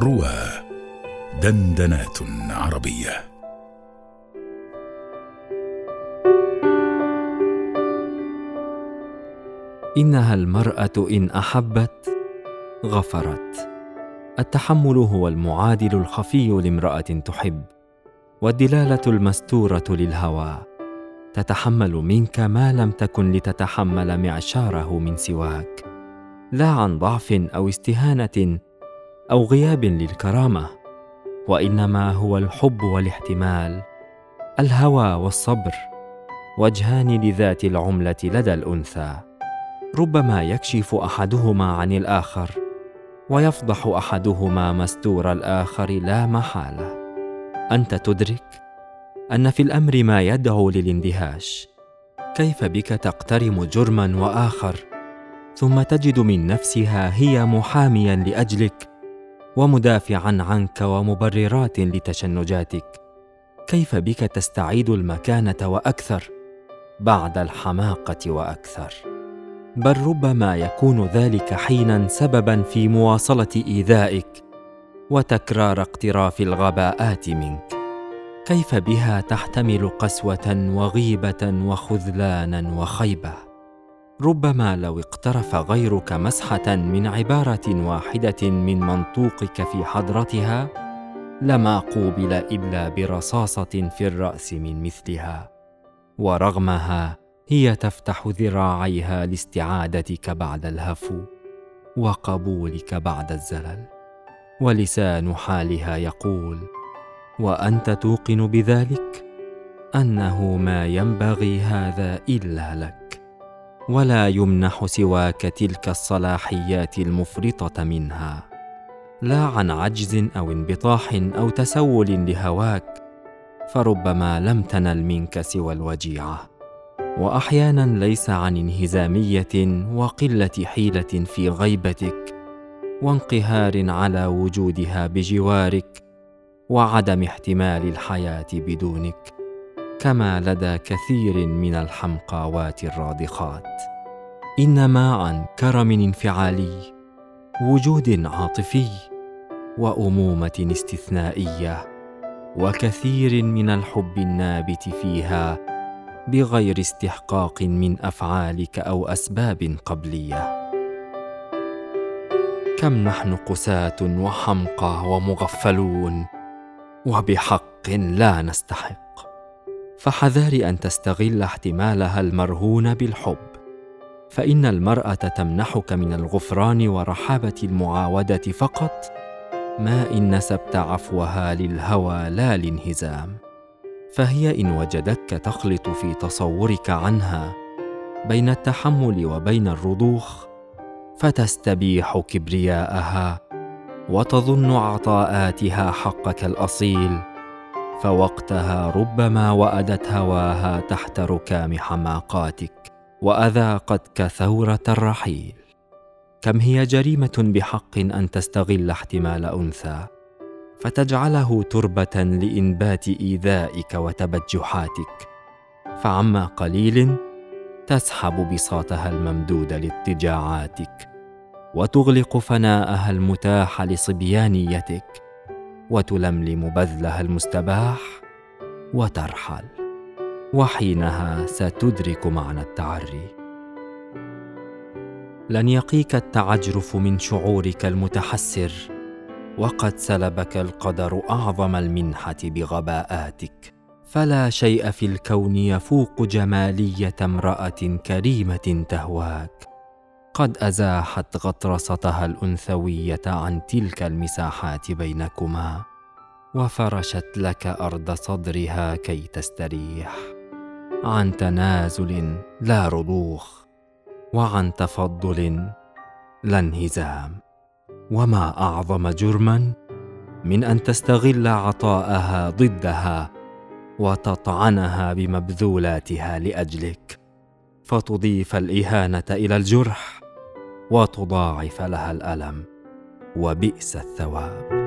روى دندنات عربية. إنها المرأة إن أحبت غفرت. التحمل هو المعادل الخفي لامرأة تحب والدلالة المستورة للهوى. تتحمل منك ما لم تكن لتتحمل معشاره من سواك. لا عن ضعف أو استهانة أو غياب للكرامة وإنما هو الحب والاحتمال الهوى والصبر وجهان لذات العملة لدى الأنثى. ربما يكشف أحدهما عن الآخر ويفضح أحدهما مستور الآخر لا محالة. أنت تدرك أن في الأمر ما يدعو للاندهاش كيف بك تقترم جرما وآخر ثم تجد من نفسها هي محاميا لأجلك. ومدافعا عنك ومبررات لتشنجاتك. كيف بك تستعيد المكانة وأكثر؟ بعد الحماقة وأكثر. بل ربما يكون ذلك حينا سببا في مواصلة إيذائك وتكرار اقتراف الغباءات منك. كيف بها تحتمل قسوة وغيبة وخذلانا وخيبة؟ ربما لو اقترف غيرك مسحة من عبارة واحدة من منطوقك في حضرتها لما قوبل إلا برصاصة في الرأس من مثلها ورغمها هي تفتح ذراعيها لاستعادتك بعد الهفو وقبولك بعد الزلل. ولسان حالها يقول وأنت توقن بذلك أنه ما ينبغي هذا إلا لك. ولا يمنح سواك تلك الصلاحيات المفرطة منها. لا عن عجز أو انبطاح أو تسول لهواك فربما لم تنل منك سوى الوجيعة. واحيانا ليس عن انهزامية وقلة حيلة في غيبتك وانقهار على وجودها بجوارك وعدم احتمال الحياة بدونك. كما لدى كثير من الحمقاوات الراضخات انما عن كرم انفعالي وجود عاطفي وأمومة استثنائية وكثير من الحب النابت فيها بغير استحقاق من أفعالك أو أسباب قبلية. كم نحن قساة وحمقى ومغفلون وبحق لا نستحق. فحذار أن تستغل احتمالها المرهون بالحب. فإن المرأة تمنحك من الغفران ورحابة المعاودة فقط ما إن نسبت عفوها للهوى لا الانهزام فهي إن وجدتك تخلط في تصورك عنها بين التحمل وبين الرضوخ فتستبيح كبرياءها وتظن عطاءاتها حقك الأصيل. فوقتها ربما وأدت هواها تحت ركام حماقاتك وأذاقتك ثورة الرحيل. كم هي جريمة بحق أن تستغل احتمال أنثى فتجعله تربة لإنبات إيذائك وتبجحاتك. فعما قليل تسحب بساطها الممدود لاضطجاعاتك وتغلق فناءها المتاح لصبيانيتك. وتلملم بذلها المستباح وترحل وحينها ستدرك معنى التعري. لن يقيك التعجرف من شعورك المتحسر وقد سلبك القدر أعظم المنحة بغباءاتك. فلا شيء في الكون يفوق جمالية امرأة كريمة تهواك. قد أزاحت غطرستها الأنثوية عن تلك المساحات بينكما وفرشت لك أرض صدرها كي تستريح. عن تنازل لا رضوخ وعن تفضل لا انهزام. وما أعظم جرما من أن تستغل عطاءها ضدها وتطعنها بمبذولاتها لأجلك فتضيف الإهانة إلى الجرح. وتضاعف لها الألم وبئس الثواب.